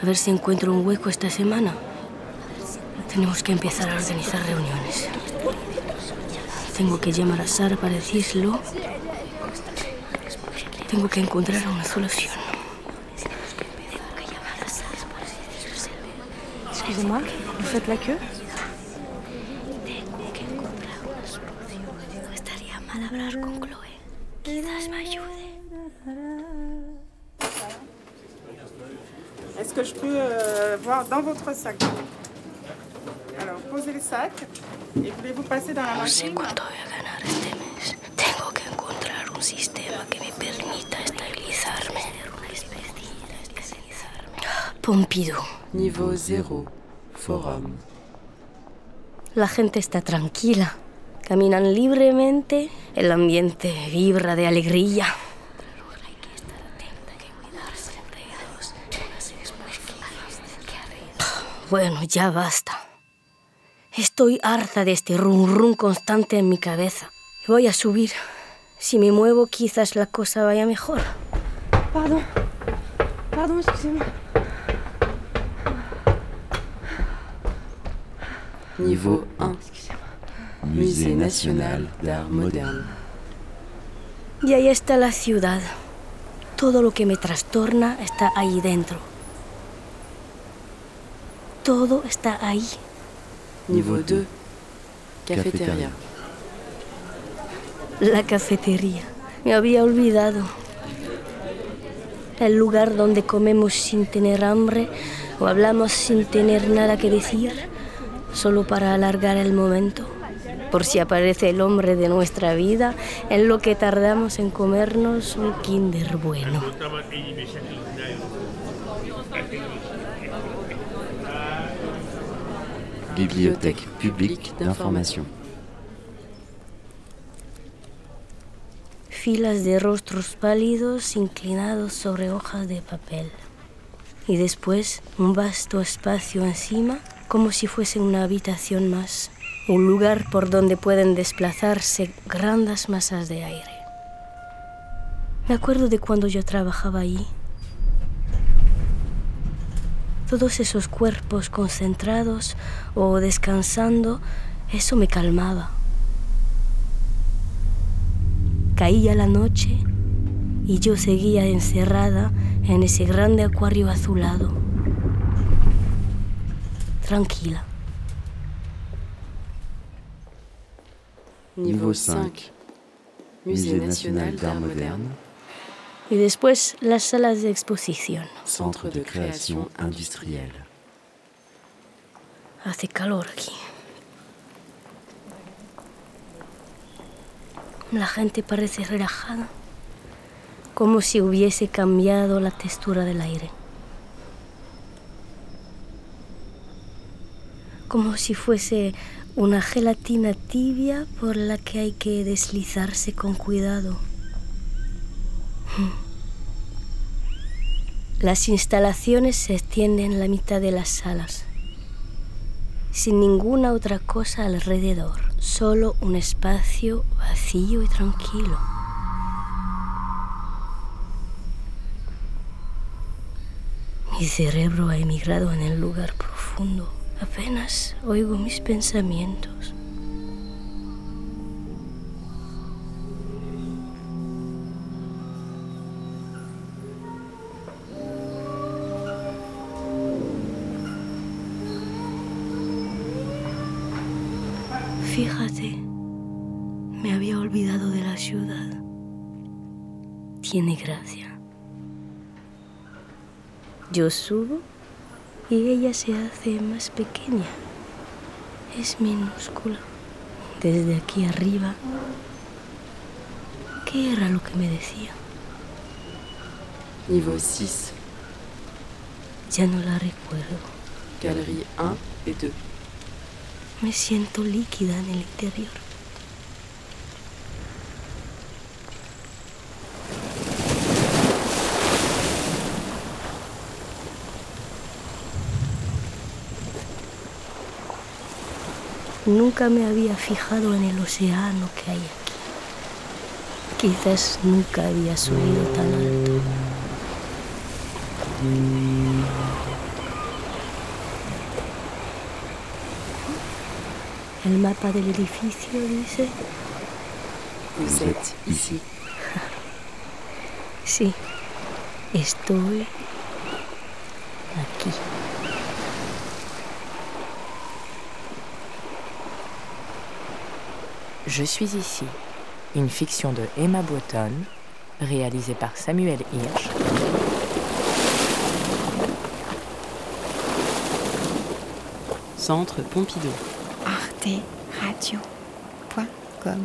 A ver si encuentro un hueco esta semana. Tenemos que empezar a organizar reuniones. Tengo que llamar a Sara para decirlo. Tengo que encontrar una solución. Excusez-moi, vous faites la queue No estaría mal hablar con Chloé. Quizás me ayude. Que je peux euh, voir dans votre sac Alors, posez les sacs et voulez-vous passer dans la No sé machine cuánto voy a ganar este mes. Tengo que encontrar un sistema que me permita estabilizarme. Pompidou. Niveau 0. Forum. La gente está tranquila. Caminan libremente. El ambiente vibra de alegría. Bueno, ya basta. Estoy harta de este rum rum constante en mi cabeza. Voy a subir. Si me muevo, quizás la cosa vaya mejor. Pardon. Pardon, excusez-moi. Niveau 1. Musée national d'art moderne. Y ahí está la ciudad. Todo lo que me trastorna está ahí dentro. Todo está ahí. Niveau 2. Cafétéria. La cafetería. Me había olvidado. El lugar donde comemos sin tener hambre o hablamos sin tener nada que decir, solo para alargar el momento. Por si aparece el hombre de nuestra vida en lo que tardamos en comernos un kinder bueno. Bibliothèque publique d'information. Filas de rostros pálidos inclinados sobre hojas de papel. Y después un vasto espacio encima, como si fuese una habitación más. Un lugar por donde pueden desplazarse grandes masas de aire. Me acuerdo de cuando yo trabajaba ahí. Todos esos cuerpos concentrados o descansando, eso me calmaba. Caía la noche y yo seguía encerrada en ese grande acuario azulado, tranquila. Niveau 5. Musée national d'art moderne. Y después las salas de exposición. Centre de création industrielle. Hace calor aquí. La gente parece relajada, como si hubiese cambiado la textura del aire. Como si fuese una gelatina tibia por la que hay que deslizarse con cuidado. Las instalaciones se extienden en la mitad de las salas, sin ninguna otra cosa alrededor, solo un espacio vacío y tranquilo. Mi cerebro ha emigrado en el lugar profundo. Apenas oigo mis pensamientos. Fíjate, me había olvidado de la ciudad. Tiene gracia. Yo subo y ella se hace más pequeña. Es minúscula. Desde aquí arriba. ¿Qué era lo que me decía? Niveau 6. Ya no la recuerdo. Galerie 1 et 2. Me siento líquida en el interior. Nunca me había fijado en el océano que hay aquí. Quizás nunca había subido tan alto. El mapa del edificio dice. Vous êtes ici. Sí, estoy aquí. Je suis ici, une fiction de Emma Breton, réalisée par Samuel Hirsch. Centre Pompidou radio.com.